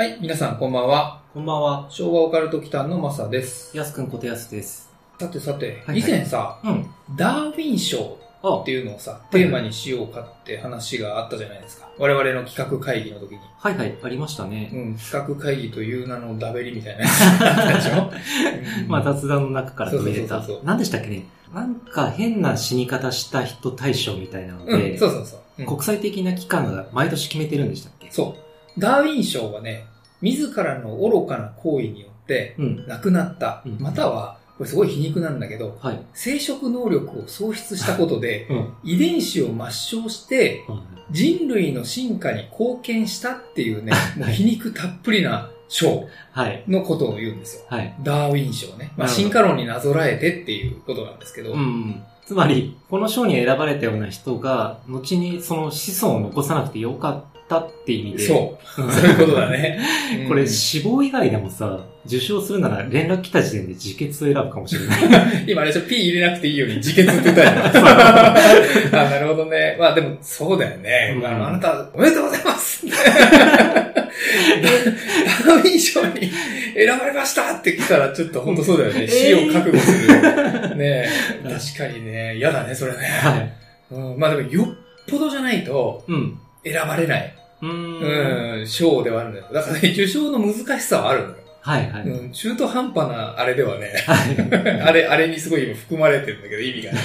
はい、皆さんこんばんは。こんばんは。昭和オカルト祈間のマサです。やすくんことやすです。さてさて、はい以前さ、うん。ダーウィン賞あっていうのをさ、いはいテーマにしようかって話があったじゃないですか。我々の企画会議の時に。はいはい、ありましたうね。ん、企画会議という名のダベリみたいなやつあったでしょ、う んまあ雑談の中から取り入れた。何でしたっけね？なんか変な死に方した人対象みたいなのうん、で、そうそうそう。うん国際的な機関が毎年決めてるんでしたっけ？そう。ダーウィン賞はね、自らの愚かな行為によってうん。亡くなった、うんまたは、これすごい皮肉なんだけど、はい。生殖能力を喪失したことで、うん。遺伝子を抹消して、人類の進化に貢献したっていうね、もう皮肉たっぷりな賞はい。のことを言うんですよ。はい。ダーウィン賞ね。まあ、進化論になぞらえてっていうことなんですけど、うん。つまり、この賞に選ばれたような人が、後にその子孫を残さなくてよかったって意味で。そう。う んそういうことだね。うんこれ、死亡以外でもさ、受賞するなら連絡来た時点で自決を選ぶかもしれない。今あれでしょ、P 入れなくていいように自決って言ったよ。あ、なるほどね。まあでも、そうだよね。うんあのあなた、おめでとうございますダーウィン賞に選ばれましたって来たら、ちょっと本当そうだよね。えー死を覚悟する。ね確かにね、嫌だね、それね。はい。うん、まあでも、よっぽどじゃないと、うん。選ばれない、うーん。うん、賞ではあるんだよ。だからね、受賞の難しさはあるのよ。はいはい。うん、中途半端なあれではね、はい。あれ、あれにすごい今含まれてるんだけど、意味がね。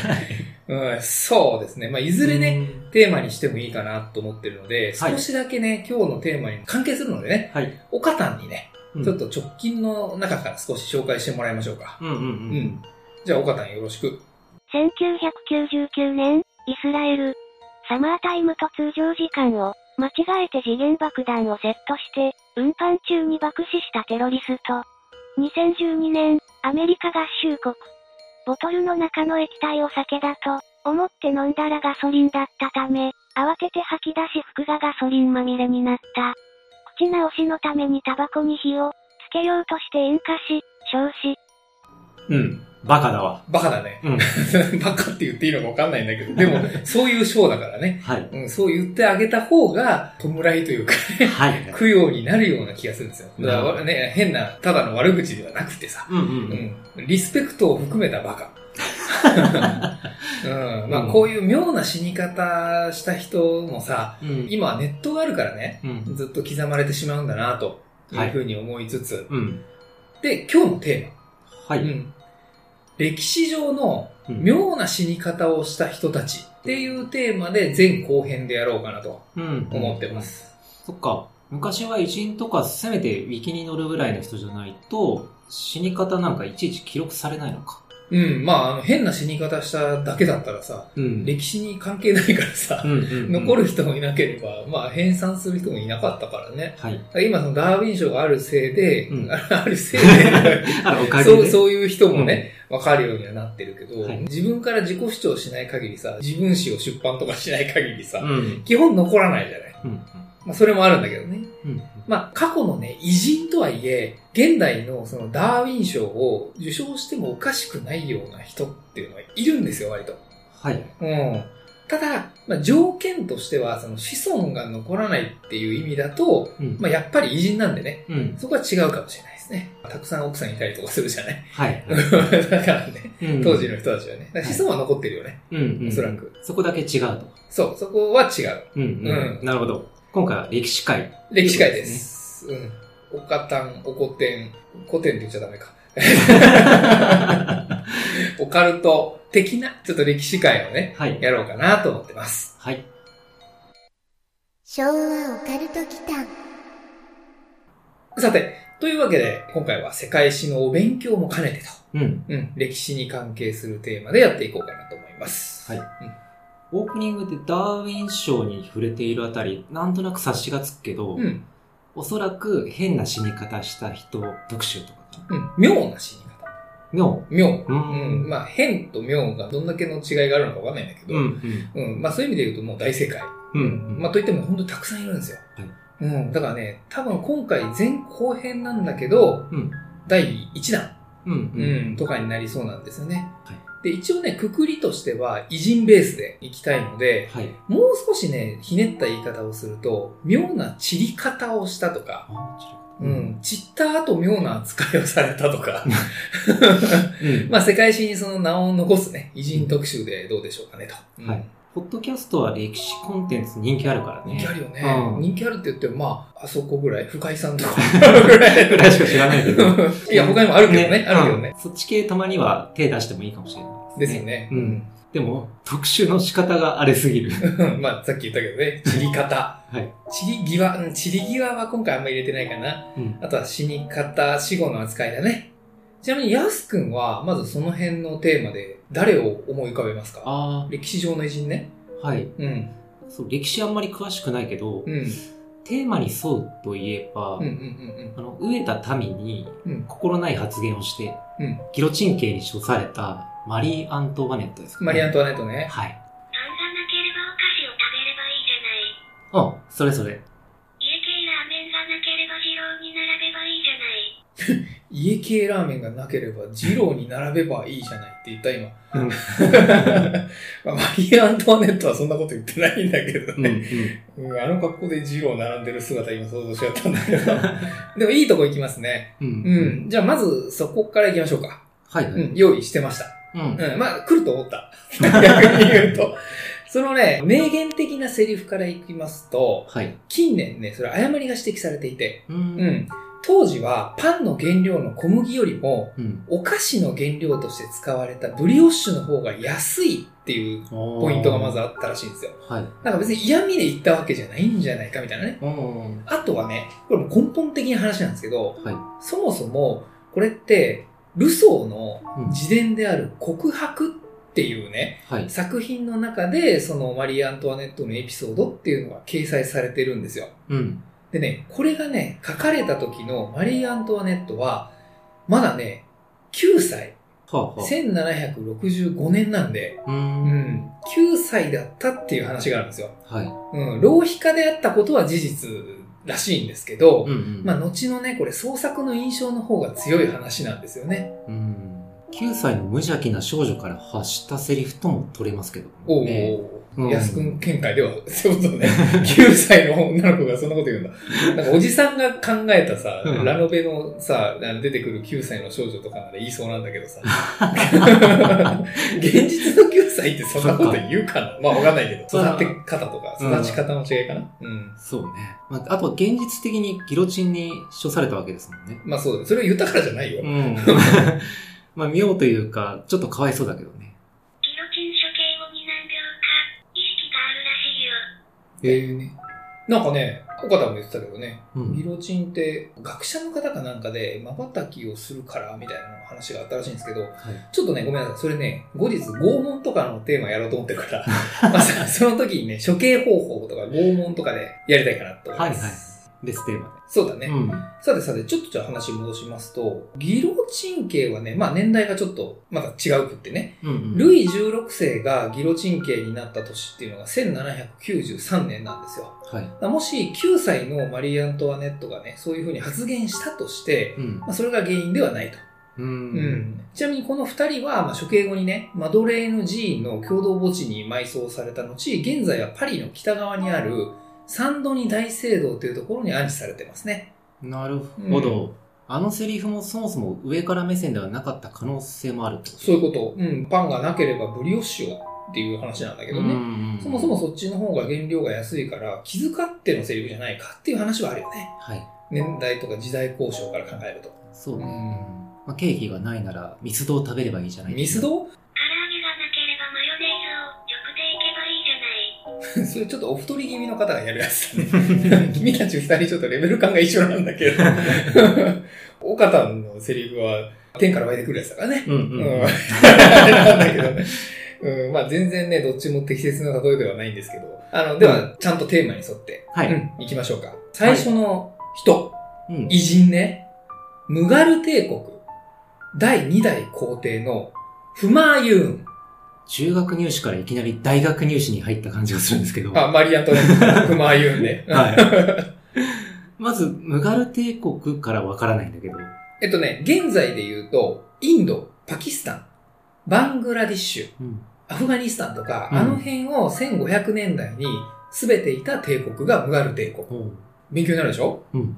うん、そうですね。まあ、いずれね、テーマにしてもいいかなと思ってるので、はい少しだけね、今日のテーマに関係するのでね、はい。おかたんにね、うんちょっと直近の中から少し紹介してもらいましょうか。うんうんう。うんん。じゃあ、おかたんよろしく。1999年、イスラエル。サマータイムと通常時間を間違えて次元爆弾をセットして、運搬中に爆死したテロリスト。2012年、アメリカ合衆国。ボトルの中の液体を酒だと思って飲んだらガソリンだったため、慌てて吐き出し服がガソリンまみれになった。口直しのためにタバコに火をつけようとして引火し、焼死。うん。バカだわ。バカだね。うん。バカって言っていいのかわかんないんだけど、でも、そういう賞だからね。はい。うん、そう言ってあげた方が、弔いというか、はい。供養になるような気がするんですよ。だからね、変な、ただの悪口ではなくてさ、うんうんううん。ん、リスペクトを含めたバカ。うん、まあうんこういう妙な死に方した人もさ、うん。今はネットがあるからね、うん。ずっと刻まれてしまうんだな、というはいふうに思いつつ、うん。で、今日のテーマ、はい。うん、歴史上のうん妙な死に方をした人たちっていうテーマで前後編でやろうかなとうん。思ってま。す。そっか。昔は偉人とかせめてウィキに載るぐらいの人じゃないと、死に方なんかいちいち記録されないのか。うん、まあ、あの、変な死に方しただけだったらさ、うん歴史に関係ないからさ、うんうんうん。残る人もいなければ、まあ、編纂する人もいなかったからね。はい。今、そのダーウィン賞があるせいで、うん あるせいで、あら、おかげで。そう、そういう人もね、わ、かるようにはなってるけど、はい自分から自己主張しない限りさ、自分史を出版とかしない限りさ、うん。基本残らないじゃない。うん。まあ、それもあるんだけどね。うん。まあ、過去のね、偉人とはいえ、現代のそのダーウィン賞を受賞してもおかしくないような人っていうのはいるんですよ、割と。はい。うん。ただ、まあ、条件としては、その子孫が残らないっていう意味だと、うん。まあ、やっぱり偉人なんでね、うん。そこは違うかもしれないですね。たくさん奥さんいたりとかするじゃない？はい。だからね、うん当時の人たちはね。子孫は残ってるよね、うんうん。おそらく。そこだけ違うと。そう、そこは違う。うんうん。なるほど。今回は歴史会。歴史界です。うん。おかたん、おこてん、古典って言っちゃダメか。オカルト的な、ちょっと歴史界をね、はい。やろうかなと思ってます。はい。昭和オカルト祈間さて、というわけで、今回は世界史のお勉強も兼ねてと、うん。うん、歴史に関係するテーマでやっていこうかなと思います。はいうんオープニングでダーウィン賞に触れているあたり、なんとなく察しがつくけど、うん。おそらく変な死に方した人特集とか。うん。妙な死に方。妙。妙。ううん。まあ、変と妙がどんだけの違いがあるのかわかんないんだけど、うん、うん。まあ、そういう意味で言うともう大正解。うん。うん。まあ、といっても本当にたくさんいるんですよ。はいうん。だからね、多分今回前後編なんだけど、うん。第1弾、うん。ううん。ん、とかになりそうなんですよね。はいで、一応ね、くくりとしては偉人ベースでいきたいので、はい。もう少しね、ひねった言い方をすると、妙な散り方をしたとか、うろん。ん、散った後妙な扱いをされたとか、うん。まあ世界史にその名を残すね、偉人特集でどうでしょうかねと。うんはい。ポッドキャストは歴史コンテンツ人気あるからね。人気あるよね。うん人気あるって言っても、まあ、あそこぐらい、深井さんとかぐらい。ぐらいしか知らないけど。いや、他にもあるけどね、あるけどね。うんそっち系たまには手出してもいいかもしれないですよね。うん。でも、特集の仕方があれすぎる。うん。まあ、さっき言ったけどね、散り方。はい。散り際、うん、散り際は今回あんまり入れてないかな。うん。あとは死に方、死後の扱いだね。ちなみに、ヤスくんは、まずその辺のテーマで、誰を思い浮かべますか？あ歴史上の偉人ね。あ、はい。うん。そう、歴史あんまり詳しくないけど、うん。テーマに沿うといえば、うんうんうんあの、飢えた民にうん。心ない発言をして、うん。ギロチン刑に処されたマリー・アントワネットですか、マリー・アントワネットね。はい。パンがなければお菓子を食べればいいじゃない。あ、それそれ。家系ラーメンがなければ二郎に並べばいいじゃない。家系ラーメンがなければ、二郎に並べばいいじゃないって言った今。うん。まあマリー・アントワネットはそんなこと言ってないんだけどうん、うね。ん。うんあの格好で二郎並んでる姿今想像しちゃったんだけど。でもいいとこ行きますね。うん。うん。じゃあまずそこから行きましょうか。はいはい。うん。用意してました。うん。うん。まあ来ると思った。逆に言うと。そのね、名言的なセリフからいきますと、はい。近年ね、それ誤りが指摘されていて、う。うんん。当時はパンの原料の小麦よりも、うん。お菓子の原料として使われたブリオッシュの方が安いっていうポポイントがまずあったらしいんですよ。はい。なんか別に嫌味で言ったわけじゃないんじゃないかみたいなね。うん。あとはね、これも根本的な話なんですけど、はい。そもそもこれってルソーのうん自伝である告白っていうね、はい。作品の中でそのマリー・アントワネットのエピソードっていうのが掲載されてるんですよ。うん。でね、これがね、書かれた時のマリー・アントワネットは、まだね、9歳、はあ、はあ。1765年なんで、う。うんん、9歳だったっていう話があるんですよ。はい。うん、浪費家であったことは事実らしいんですけど、うんうん。まあ、後のね、これ創作の印象の方が強い話なんですよね。うん。9歳の無邪気な少女から発したセリフとも取れますけどおお、ね。うん安くん見解では、そういうことね。9歳の女の子がそんなこと言うんだ。なんかおじさんが考えたさ、うんラノベのさ、出てくる9歳の少女とかなら言いそうなんだけどさ。現実の9歳ってそんなこと言うかな？まあわかんないけど。育て方とか、うん育ち方の違いかな？うん。そうね。まあ、あとは現実的にギロチンに処されたわけですもんね。まあそうだ。それを言ったからじゃないよ。うん。まあ、妙というか、ちょっとかわいそうだけどね。ギロチン処刑後に何秒か、意識があるらしいよ。へえね。なんかね、岡田も言ってたけどね、うんギロチンって学者の方かなんかで瞬きをするからみたいな話があったらしいんですけど、はい。ちょっとね、ごめんなさい。それね、後日拷問とかのテーマやろうと思ってるから、まあさその時にね、処刑方法とか拷問とかでやりたいかなと思います。はいはいレステーマそうだね。で。うん。さてさて、ちょっとじゃあ話戻しますと、ギロチン刑はね、まあ年代がちょっとまた違うくってね、うんうん。ルイ16世がギロチン刑になった年っていうのが1793年なんですよ。はい。もし9歳のマリー・アントワネットがね、そういうふうに発言したとして、うんま。あ、それが原因ではないと。う。うんん。ちなみにこの二人は、まあ、処刑後にね、マドレーヌ寺院の共同墓地に埋葬された後、現在はパリの北側にあるサンドニ大聖堂というところに安置されてますね。なるほど。うんあのセリフもそもそも上から目線ではなかった可能性もあるってことそういうこと。うん。パンがなければブリオッシュをっていう話なんだけどね。ねそもそもそっちの方が原料が安いから、気遣ってのセリフじゃないかっていう話はあるよね。はい。年代とか時代交渉から考えると。そうね。うんまあ、ケーキがないなら、ミスドを食べればいいじゃないミスド それちょっとお太り気味の方がやるやつだね。君たち二人ちょっとレベル感が一緒なんだけど。岡田のセリフは天から湧いてくるやつだからね。うんううん。なんだけどね。うん、まあ全然ね、どっちも適切な例えではないんですけど。あの、では、ちゃんとテーマに沿って、はいうん、行きましょうか。最初の人、うん。偉人ね、ムガル帝国、第2代皇帝のフマーユーン。中学入試からいきなり大学入試に入った感じがするんですけど。あ、マリアントネット、フマーユーンね。はい。まず、ムガル帝国からわからないんだけど。えっとね、現在で言うと、インド、パキスタン、バングラディッシュ、うん。アフガニスタンとか、うんあの辺を1500年代に全ていた帝国がムガル帝国。おう勉強になるでしょ？うん。うん。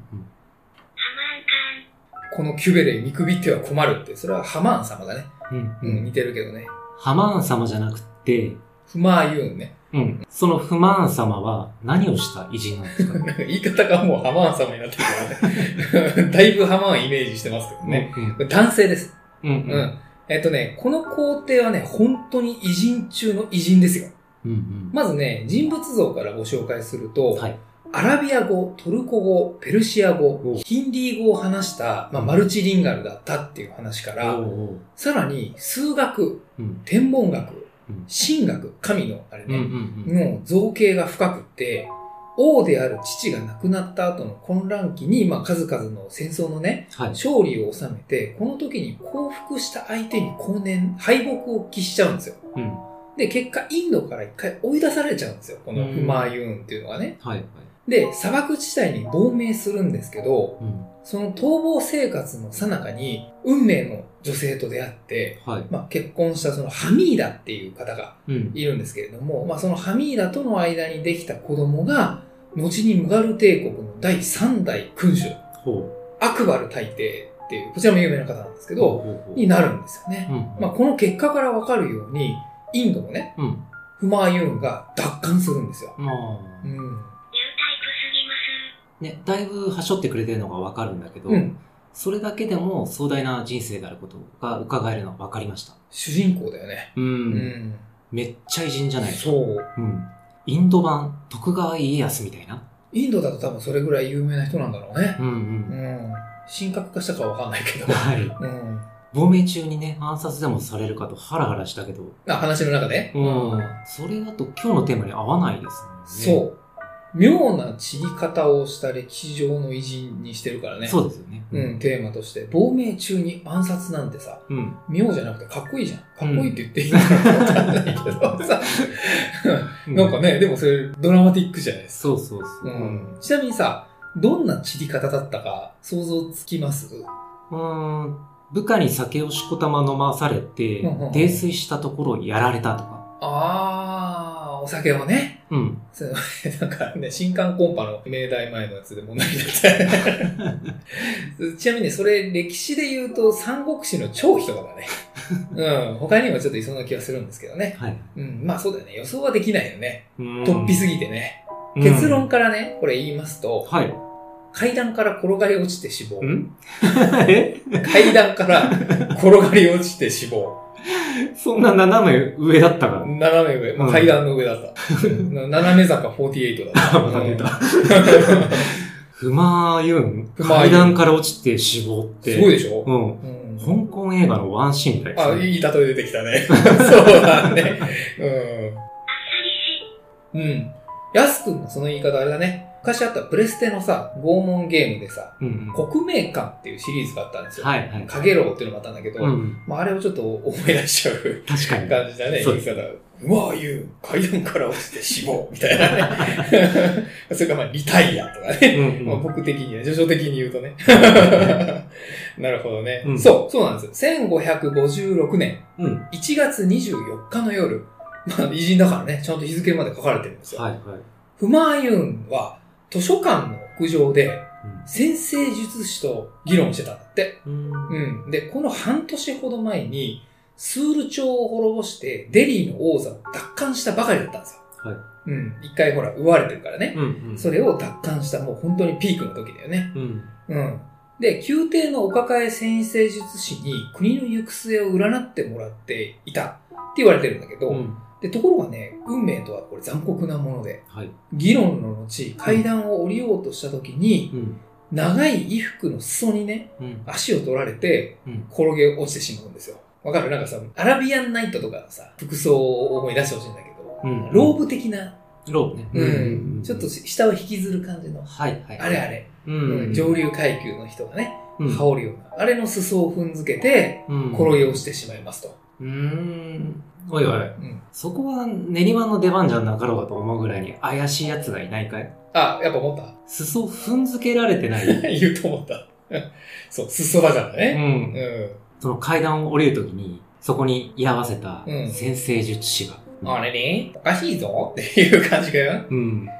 このキュベレ見くびっては困るって、それはハマーン様だね。うん。う、うんん。似てるけどね。ハマーン様じゃなくて、フマーユーンね。うん。そのフマーン様は何をした偉人なんですか？なんか言い方がもうハマーン様になってるからね。だいぶハマーンイメージしてますけどね。うん。男性です。うん。う。ん。えっとね、この皇帝はね、本当に偉人中の偉人ですよ。うん。うん。まずね、人物像からご紹介すると、はい。アラビア語、トルコ語、ペルシア語お、ヒンディー語を話した、まあ、マルチリンガルだったっていう話から、さらに数学、うん。天文学うん、神学、神のあれね、ん。の造形が深くって、王である父が亡くなった後の混乱期に、まあ、数々の戦争のね、はい。勝利を収めて、この時に降伏した相手に後年、敗北を喫しちゃうんですよ。うん。で、結果、インドから一回追い出されちゃうんですよ。このフマーユーンっていうのがね。はい。で、砂漠地帯に亡命するんですけど、うん。その逃亡生活の最中に、運命の女性と出会って、はい。まあ、結婚したそのハミーダっていう方がうん。いるんですけれども、まあ、そのハミーダとの間にできた子供が、後にムガル帝国の第3代君主、ほアクバル大帝っていう、こちらも有名な方なんですけう。ど、になるんですよね。うん。まあ、この結果からわかるように、インドもね、うん。フマーユーンが奪還するんですよ。まあう。ん。ね、だいぶはしょってくれてるのがわかるんだけど、うん。それだけでも壮大な人生であることが伺えるのはわかりました。主人公だよね。うん。うん。めっちゃ偉人じゃないそう。うん。インド版徳川家康みたいな。インドだと多分それぐらい有名な人なんだろうね。うんう。うんん。神格化したかわかんないけど。はい。うん。亡命中にね、暗殺でもされるかとハラハラしたけど、あ、話の中で？うん。それだと今日のテーマに合わないですもんね。そう。妙な散り方をした歴史上の偉人にしてるからね。そうですよね。うん、テーマとして。亡命中に暗殺なんてさ、うん。妙じゃなくてかっこいいじゃん。かっこいいって言っていいのかわかんないけどさ。なんかね、でもそれドラマティックじゃないですか。そうそうそう。うん。ちなみにさ、どんな散り方だったか想像つきます？うーん。部下に酒をしこたま飲まされてうんうんうん、泥酔したところをやられたとか。あー、お酒をね。うん。そ うなんかね、新刊コンパの明大前のやつで問題になって。ちなみにね、それ歴史で言うと三国志の張飛とかだね。うん。他にもちょっといそうな気がするんですけどね。はい。うん。まあそうだよね。予想はできないよね。突突飛すぎてね。結論からね、これ言いますと、はい。階段から転がり落ちて死亡。階段から転がり落ちて死亡。そんな斜め上だったか斜め上。まあ、うん階段の上だった。斜め坂48だった。また出た。フマーユン、フマーユン階段から落ちて死亡って。すごいでしょ？うん。うん香港映画のワンシーンみたいですあ、ね。いい例え出てきたね。そうだね。うん。うん。ヤス君のその言い方あれだね。昔あったプレステのさ、拷問ゲームでさ、うんうん。国名館っていうシリーズがあったんですよ。はいはい。かげろうっていうのもあったんだけど、うん。まあ、あれをちょっと 思い出しちゃう確かに。感じだね、言い方。うまい言う、階段から落ちて死亡、みたいなね。それからまあ、リタイアとかね。うんまあ、うん。僕的には、序書的に言うとね。なるほどね、うんそう、そうなんです。1556年うん。1月24日の夜、まあ、偉人だからね、ちゃんと日付まで書かれてるんですよ。はいはい。フマーユーンは図書館の屋上でうん先生術師と議論してたんだって。うん。うん。で、この半年ほど前に、スール朝を滅ぼして、デリーの王座を奪還したばかりだったんですよ。はい。うん。一回ほら、奪われてるからね。うんうん。それを奪還した、もう本当にピークの時だよね。うん。うん。で、宮廷のお抱え先生術師に国の行く末を占ってもらっていたって言われてるんだけど、うん。で、ところがね、運命とはこれ残酷なもので、はい。議論の後、階段を降りようとした時に、うん。長い衣服の裾にね、うん。足を取られて、うん。転げ落ちてしまうんですよ。わかる？なんかさ、アラビアンナイトとかのさ、服装を思い出してほしいんだけど、うんローブ的な、ローブね。うん、ちょっと下を引きずる感じの、はいはい。あれあれ、ううんん。上流階級の人がね、うん羽織るような、あれの裾を踏んづけて、うん転げ落ちてしまいますと。うーん。おいおい。うん。そこは練馬の出番じゃなかろうかと思うぐらいに怪しい奴がいないかい？あ、やっぱ思っ裾踏んづけられてない。た 言うと思った。そう、裾だからう。ね。うんん。その階段を降りるときに、そこに居合わせたうん先生術師が。あれね、おかしいぞっていう感じかよ。うん。犯人は、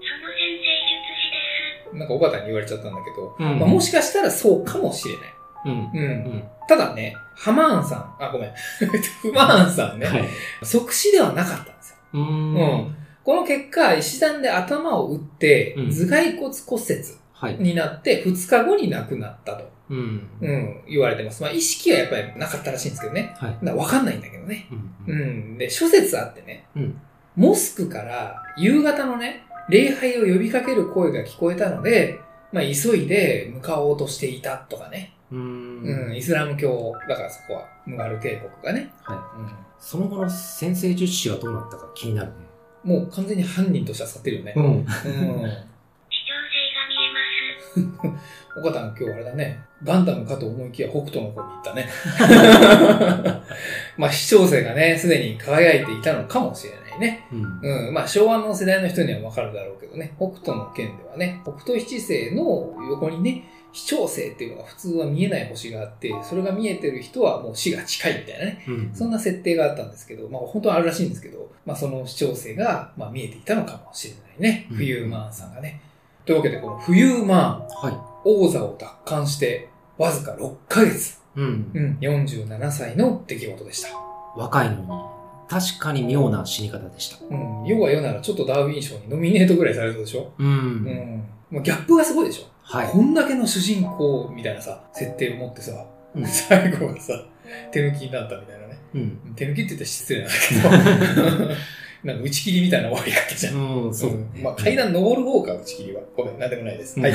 その先生術師です。なんか、おばたに言われちゃったんだけど、うんまあ、もしかしたらそうかもしれない。うん。うん。うん。ただね、ハマーンさん、あ、ごめん。フマーンさんね、はい。即死ではなかったんですよ。うーん。うんこの結果、石段で頭を打ってう、ん頭蓋骨骨折はい。になって、2日後に亡くなったと、うん。うん、言われてます。まあ、意識はやっぱりなかったらしいんですけどね。はい。だからわかんないんだけどね。うんうん。で、諸説あってね、うんモスクから夕方のね、礼拝を呼びかける声が聞こえたので、まあ、急いで向かおうとしていたとかね。うーうん、ん。イスラム教、だからそこは、ムガル帝国がね。はい。うんその後の先生術師はどうなったか気になるね。もう完全に犯人として扱ってるよね。ん。うん。視聴性が見えます。岡田の今日あれだね。ガンダムかと思いきや北斗の方に行ったね。まあ視聴性がね、すでに輝いていたのかもしれないね。うん。うん。まあ昭和の世代の人にはわかるだろうけどね。北斗の剣ではね、北斗七星の横にね、視聴星っていうのが普通は見えない星があって、それが見えてる人はもう死が近いみたいなね。うん。そんな設定があったんですけど、まあ本当はあるらしいんですけど、まあその視聴星が、まあ、見えていたのかもしれないね。うん冬マーンさんがね。というわけでこの冬マーン、は王座を奪還して、わずか6ヶ月。い。うん。うん、47歳の出来事でした。若いのに、確かに妙な死に方でした。うん、世は世ならちょっとダーウィン賞にノミネートぐらいされそうでしょ？う。うんん。もうギャップがすごいでしょ？はい。こんだけの主人公みたいなさ、設定を持ってさ、うん最後がさ、手抜きになったみたいなね。うん。手抜きって言ったら失礼なんだけど、なんか打ち切りみたいな終わり方じゃん。うん、そうまあ階段登る方か、打ち切りは。ごめん、なんでもないです。うんはい。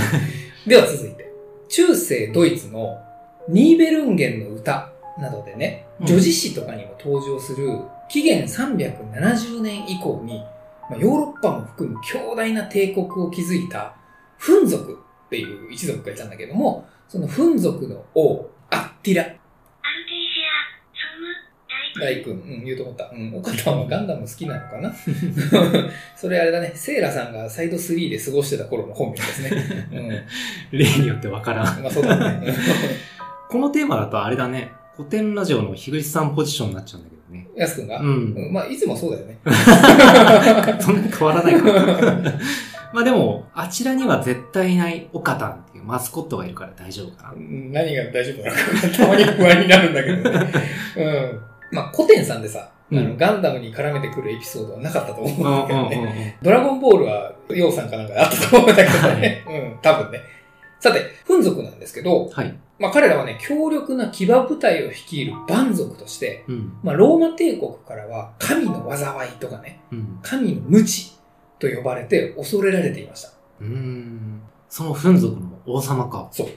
では続いて。中世ドイツのニーベルンゲンの歌などでね、うん女子詩とかにも登場する、紀元370年以降に、まあ、ヨーロッパも含む強大な帝国を築いた、フン族っていう一族がいたんだけども、そのフン族の王、アッティラアルテイシア、ソム、大大君、うん、言うと思った。うん、岡田はガンダム好きなのかな？それあれだね、セイラさんがサイド3で過ごしてた頃の本名ですね。例によってわからん。うん。まあそうだね。このテーマだとあれだね。古典ラジオの樋口さんポジションになっちゃうんだけどね。やすくんが、ううんん。まあいつもそうだよね。そんな変わらないから。まあでも、あちらには絶対いないオカタンっていうマスコットがいるから大丈夫かな。うん何が大丈夫なのかたまに不安になるんだけどね。うん。まあ古典さんでさ、あのうんガンダムに絡めてくるエピソードはなかったと思うんうんだけどね。うんうんドラゴンボールは、ヨウさんかなんかであったと思うんだけどね。うん、多分ね。さて、フン族なんですけど、はい。まあ彼らはね、強力な騎馬部隊を率いるバン族として、うん。まあローマ帝国からは神の災いとかね、うん。神の無知と呼ばれて恐れられていました。うーん。そのフン族の王様か。そう。うん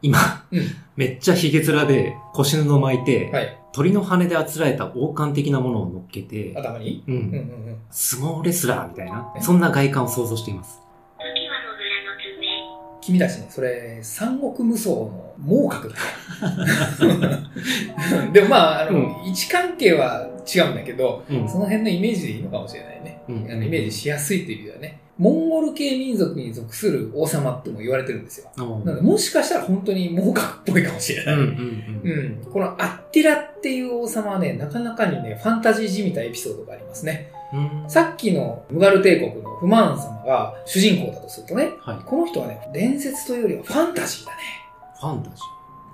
今、うんめっちゃヒゲ面で腰布巻いて、はい。鳥の羽であつらえた王冠的なものを乗っけて、頭に？うんうんうんうん。相撲レスラーみたいな、えそんな外観を想像しています。君たちね、それ、三国無双の猛角だね。でもまあ、あの、うん位置関係は違うんだけど、うん。その辺のイメージでいいのかもしれないね。うんあのイメージしやすいという意味ではね。モンゴル系民族に属する王様っても言われてるんですよ。なので、もしかしたら本当に猛角っぽいかもしれない。うん。このアッティラっていう王様はね、なかなかにね、ファンタジーじみたエピソードがありますね。うんさっきのムガル帝国のフマーン様が主人公だとするとね、はい。この人はね、伝説というよりはファンタジーだね。ファンタジ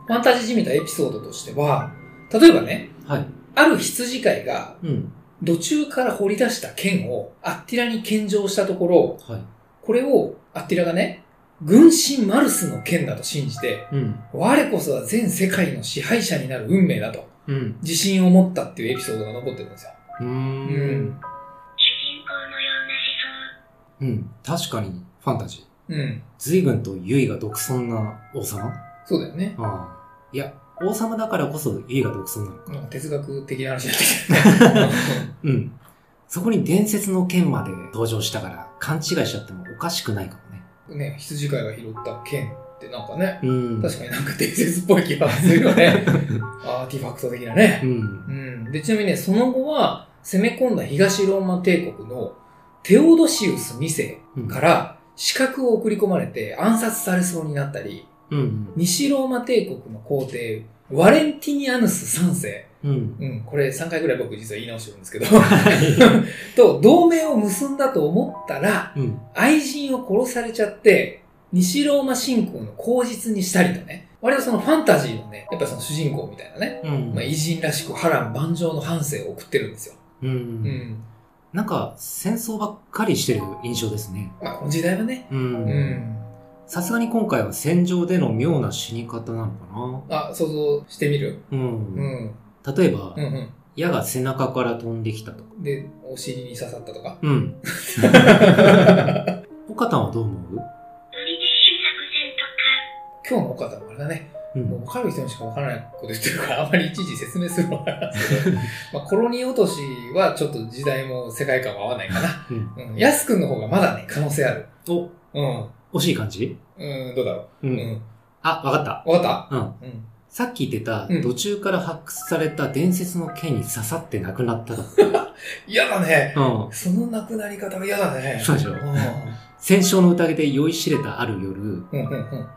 ファンタジーじみたエピソードとしては、例えばね、ー。はい。ある羊飼いがうん。土中から掘り出した剣をアッティラに献上したところ、はい。これをアッティラがね、軍神マルスの剣だと信じて、うん。我こそは全世界の支配者になる運命だとうん。自信を持ったっていうエピソードが残ってるんですよ。うんうん。確かにファンタジー。うん。随分と優位が独尊な王様？そうだよね。ああ。いや、王様だからこそ家が独尊なのか。なんか哲学的な話になったね。うん。そこに伝説の剣まで登場したから、勘違いしちゃってもおかしくないかもね。ね、羊飼いが拾った剣ってなんかね、うん。確かになんか伝説っぽい気がするよね。アーティファクト的なねう。ん。うん。で、ちなみにね、その後は攻め込んだ東ローマ帝国のテオドシウス2世から資格を送り込まれて暗殺されそうになったり、うん。西ローマ帝国の皇帝、ワレンティニアヌス3世。うん。うん、これ3回ぐらい僕実は言い直してるんですけど、と同盟を結んだと思ったら、うん。愛人を殺されちゃって、西ローマ侵攻の口実にしたりとね、割とそのファンタジーのね、やっぱその主人公みたいなね、うんまあ、偉人らしく波乱万丈の半生を送ってるんですよ。う。うんん。なんか、戦争ばっかりしてる印象ですね。まあ、この時代はね。う。うんん。さすがに今回は戦場での妙な死に方なのかあ、想像してみる？な。う。うんん。例えばう、ん矢が背中から飛んできたとか。うん。で、お尻に刺さったとか。うん。岡田はどう思う？ブリティッシュ作戦とか、今日の岡田はあれだね。うもう分かる人にしか分からないこと言ってるから、あんまりいちいち説明するのはなんですけど、まあ、コロニー落としはちょっと時代も世界観も合わないかな。うん。うん。ヤス君の方がまだね、可能性ある。お、うん。惜しい感じうん、どうだろうう。う。ん。あ、わかった。分かっうん。たうん。さっき言ってたうん、途中から発掘された伝説の剣に刺さって亡くなっただ。嫌だね。うん。その亡くなり方が嫌だね。そうでしょうん。戦勝の宴で酔いしれたある夜。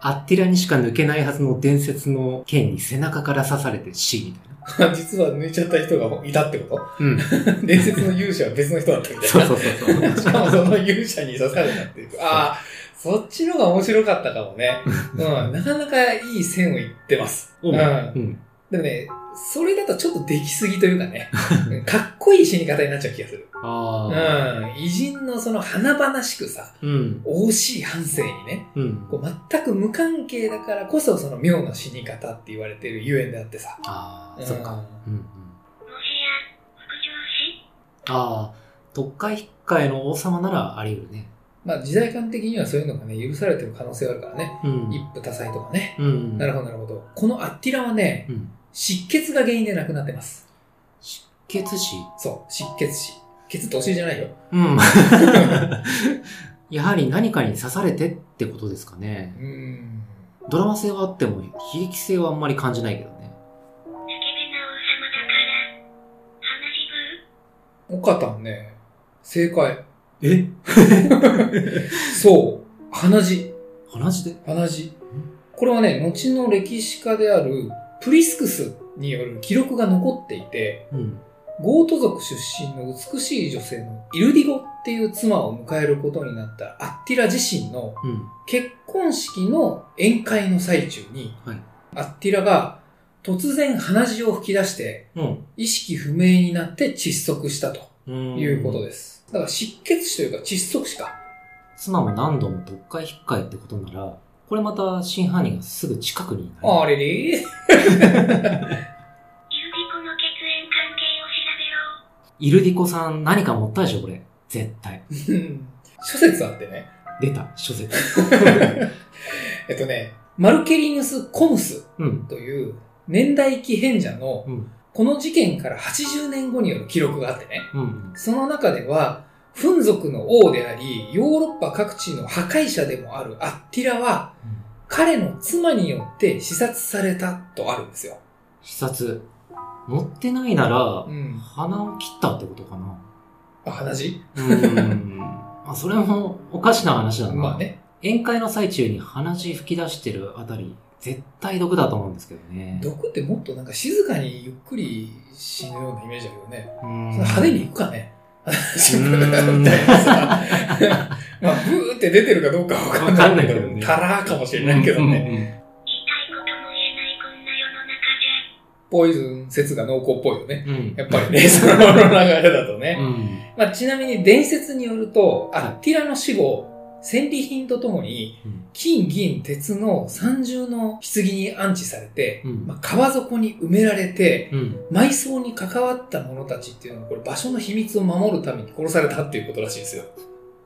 アッティラにしか抜けないはずの伝説の剣に背中から刺されて死みたいな。実は抜いちゃった人がいたってこうん。と 伝説の勇者は別の人だったみたいな。そうそうそうそう。しかもその勇者に刺されたっていう。ああ、そっちの方が面白かったかもね。うん。なかなかいい線をいってます。う。うんん。うん。でもね、それだとちょっと出来すぎというかね、う んかっこいい死に方になっちゃう気がする。ああ。うん。偉人のその華々しくさ、うん。惜しい反省にね、うん。こう全く無関係だからこそその妙な死に方って言われてるゆえんであってさ。ああ、うんそっか。うんうん。ああ、特会引っかえの王様ならあり得るね。まあ時代感的にはそういうのがね、許されてる可能性があるからね。うん。一夫多妻とかね。うん。なるほど、なるほど。このアッティラはね、うん。失血が原因で亡くなってます。失血死？そう、失血死。血ってお尻じゃないよ。うん。やはり何かに刺されてってことですかね。うーん。ドラマ性はあっても、悲劇性はあんまり感じないけどね。スケベな王様だから、鼻血ブー岡田ね、正解。え？そう、鼻血。鼻血で？鼻血。これはね、後の歴史家であるプリスクスによる記録が残っていて、うん。ゴート族出身の美しい女性のイルディゴっていう妻を迎えることになったアッティラ自身のうん。結婚式の宴会の最中に、はいアッティラが突然鼻血を吹き出してうん。意識不明になって窒息したとうん。いうことです。だから失血死というか窒息死か。妻も何度も特会引っかえってことなら、これまた真犯人がすぐ近くにいない。あれれ？イルディコの血縁関係を調べろ。イルディコさん何か持ったでしょ、これ。絶対。諸説あってね。出た、諸説。えっとね、マルケリヌス・コムスうん。という年代記変者のうん。この事件から80年後による記録があってね。うん。その中では、フン族の王であり、ヨーロッパ各地の破壊者でもあるアッティラは、彼の妻によって刺殺されたとあるんですよ。視察。持ってないならう、ん。鼻を切ったってことかな。あ、鼻血？うん。あ、それもおかしな話だな。まあ。ね。宴会の最中に鼻血吹き出してるあたり、絶対毒だと思うんですけどね。毒ってもっとなんか静かにゆっくり死ぬようなイメージだけどね。うん派手にいくかね。シンプルうんみたいなさ。まあ、ブーって出てるかどうかわかんないけど、わかんないけどねタラーかもしれないけどね。うん。ポイズン説が濃厚っぽいよね。うん。やっぱりね、その流れだとね。うん。まあ、ちなみに伝説によると、アッティラの死後、戦利品とともに、うん金、銀、鉄の三重の棺に安置されて、うんまあ、川底に埋められて、うん。埋葬に関わった者たちっていうのは、これ場所の秘密を守るために殺されたっていうことらしいですよ。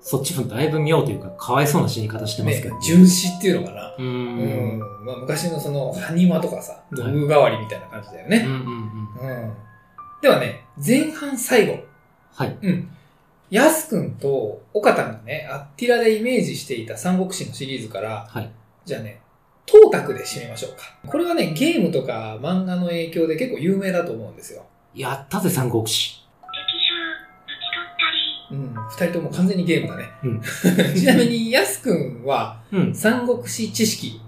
そっちもだいぶ妙というか、かわいそうな死に方してますけど、ね純死っていうのかな。うー。うんん。まあ、昔のその、埴輪とかさ、道具代わりみたいな感じだよね。うん。うん。ではね、前半最後。はい。うん。ヤスくんと岡田がね、アッティラでイメージしていた三国志のシリーズから、はい。じゃあね、東卓で締めましょうか。これはね、ゲームとか漫画の影響で結構有名だと思うんですよ。やったぜ、三国志。うん。二人とも完全にゲームだね。うん ちなみに、ヤスくんは、うん。三国志知識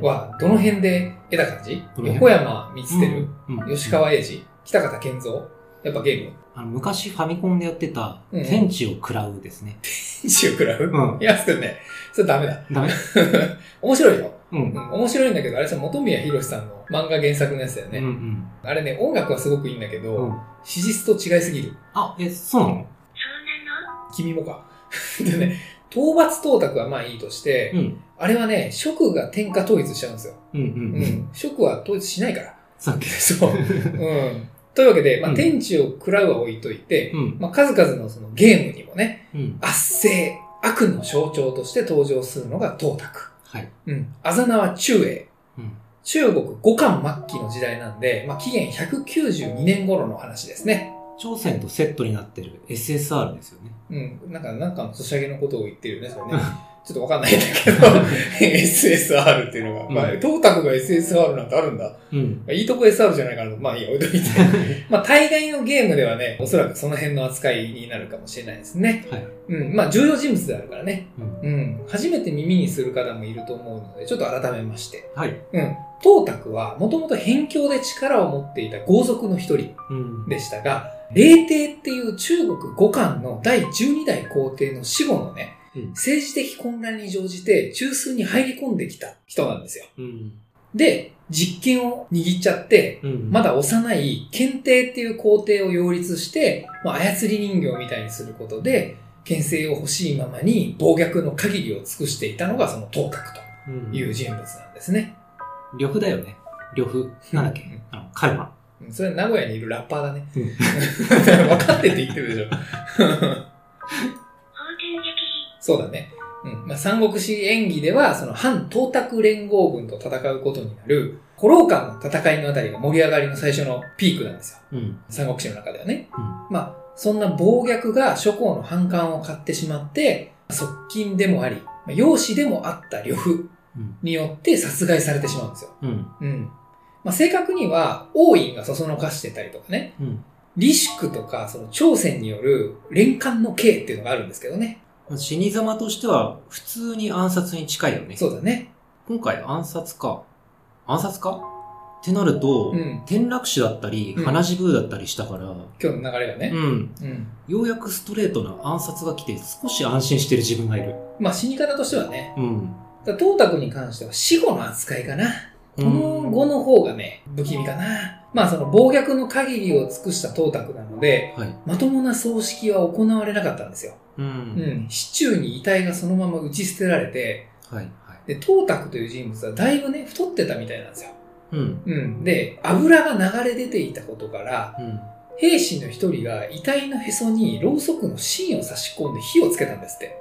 はどの辺で得た感じ？横山光輝、うんうん吉川英治、北方健三やっぱゲームあの昔ファミコンでやってた、うん天地を食らうですね。一を食らう？うん。ヤスくんね、それダメだ。ダメ？面白いよ。うんう。ん、面白いんだけど、あれさ、本宮博さんの漫画原作のやつだよね。うんうん。あれね、音楽はすごくいいんだけど、うん。史実と違いすぎる。あ、え、そうなの？君もか。でね、討伐東卓はまあいいとして、うん。あれはね、職が天下統一しちゃうんですよ。うんう。うんん。職は統一しないから。さっき。そう。うん。というわけで、まあ、うん天地を食らうは置いといて、うん。まあ、数々のそのゲームにもね、うん。圧政、悪の象徴として登場するのが東卓。はい。うん。あざ名は中英。うん。中国五漢末期の時代なんで、まあ、紀元192年頃の話ですね。朝鮮とセットになってる SSR ですよね。うん。なんか、なんかのソシャゲのことを言ってるよね、それね。ちょっとわかんないんだけど、SSR っていうのが、まあ、うん東卓が SSR なんてあるんだ。うん。まあいいとこ SR じゃないかなと。まあいいや、置いといて。まあ大概のゲームではね、おそらくその辺の扱いになるかもしれないですね。はい。うん。まあ重要人物であるからね。うん。うん。初めて耳にする方もいると思うので、ちょっと改めまして。はい。うん。東卓はもともと辺境で力を持っていた豪族の一人うん。でしたが、霊帝っていう中国五漢の第12代皇帝の死後のね、うん政治的混乱に乗じて中枢に入り込んできた人なんですよ。うん。で、実権を握っちゃって、うん。まだ幼い検定っていう皇帝を擁立して、まあ、操り人形みたいにすることで、権勢を欲しいままに暴虐の限りを尽くしていたのがその東卓うんという人物なんですね。呂布だよね。呂布。なんだっけ？うんカルマ。うんそれは名古屋にいるラッパーだね。うん 分かってって言ってるでしょ。そうだね。うんまあ、三国志演義では、その反東卓連合軍と戦うことになる、古老間の戦いのあたりが盛り上がりの最初のピークなんですよ。うん。三国志の中ではね。うんまあ、そんな暴虐が諸侯の反感を買ってしまって、側近でもあり、まあ養子でもあった呂布うん。によって殺害されてしまうんですよ。うん。うん。まあ、正確には、王院がそそのかしてたりとかね、うん。李祝とか、その朝鮮による連関の刑っていうのがあるんですけどね。まあ死に様としては、普通に暗殺に近いよね。そうだね。今回暗殺か。暗殺か？ってなると、うん転落死だったり、うん鼻血ブーだったりしたから、今日の流れがね。うん。うん。ようやくストレートな暗殺が来て、少し安心してる自分がいる。まあ、死に方としてはね、うん。だ東卓に関しては死後の扱いかな。この後の方がね、不気味かな。まあその暴虐の限りを尽くした東卓なので、はい。まともな葬式は行われなかったんですよ。う。うんん。市中に遺体がそのまま打ち捨てられて、はい。はい。で、東卓という人物はだいぶね、太ってたみたいなんですよ。うん。うん。で、油が流れ出ていたことから、うん。兵士の一人が遺体のへそにろうそくの芯を差し込んで火をつけたんですって。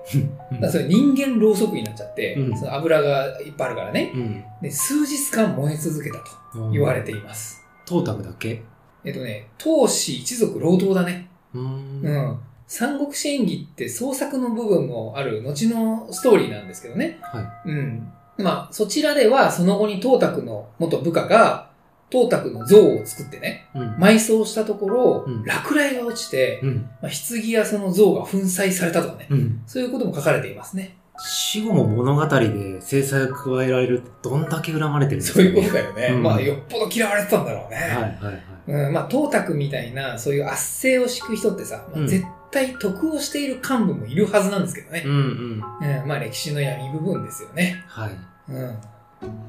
だからそれ人間ろうそくになっちゃって、うんその油がいっぱいあるからね。うん。で、数日間燃え続けたと言われています。トータルだけ？えっとね、当氏一族労働だね。うーん。うん。三国志演義って創作の部分もある後のストーリーなんですけどね。はうん。まあ、そちらではその後に東卓の元部下が、東卓の像を作ってね、い。うん。埋葬したところ、うん落雷が落ちて、うん。まあ、棺やその像が粉砕されたとかね。うん。そういうことも書かれていますね。死後も物語で制裁が加えられるってどんだけ恨まれてるんですかそういうことだよね。うんまあ、よっぽど嫌われてたんだろうね。はいはいはい。うん、まあ、東卓みたいな、そういう圧政を敷く人ってさ、まあうん絶対得をしている幹部もいるはずなんですけどねう。んうん。うん、まあ、歴史の闇部分ですよね。はい。うん。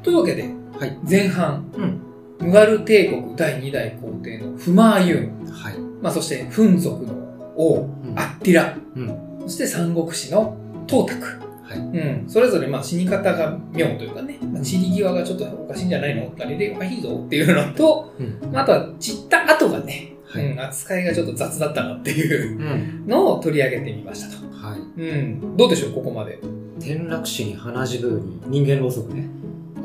というわけで、はい。前半、うん。ムガル帝国第2代皇帝のフマーユン、はい。まあ、そして、フン族の王、うんアッティラ、うん。そして三国志の東卓。はい。うん。それぞれ、まあ、死に方が妙というかね、まあ、散り際がちょっとおかしいんじゃないの？あれでおかしいぞっていうのと、うん。まあ、あとは散った後がね、はい。うん、扱いがちょっと雑だったなっていううん。のを取り上げてみましたと。はい。うん。どうでしょう、ここまで。転落死に鼻血ブーに人間ろうそくね。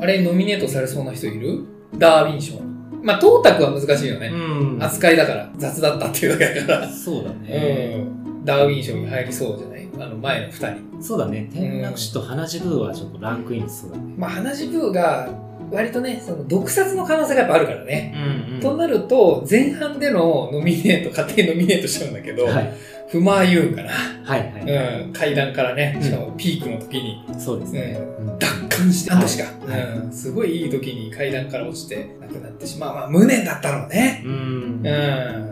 あれ、ノミネートされそうな人いる？ダーウィン賞に。まあ、トータクは難しいよね。ん扱いだから、雑だったっていうだけだから。そうだうね。ん。ダーウィン賞に入りそうじゃない？あの、前の二人。そうだね。転落死と鼻血ブーはちょっとランクインしそうだね。まあ、鼻血ブーが、割とね、その、毒殺の可能性がやっぱあるからね。うんとなると、前半でのノミネート、勝手にノミネートしちゃうんだけど、はい。フマーユーンかな。はいはい。うん。階段からね、しかもピークの時に、そうですね。うん奪還して、半年か。はいうん。すごいいい時に階段から落ちて亡くなってしまう。まあ、無念だったろうね。うん。う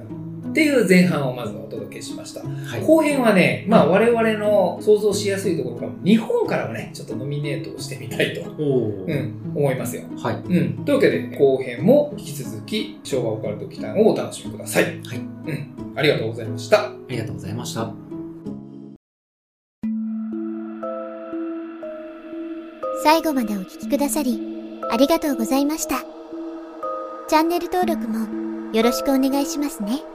ん。っていう前半をまずお届けしました。はい。後編はね、まあ我々の想像しやすいところからも、日本からもね、ちょっとノミネートをしてみたいと、うん、思いますよ。はい。うん。というわけで、後編も引き続き、昭和オカルト期間をお楽しみください。はい。うん。ありがとうございました。ありがとうございました。最後までお聞きくださり、ありがとうございました。チャンネル登録もよろしくお願いしますね。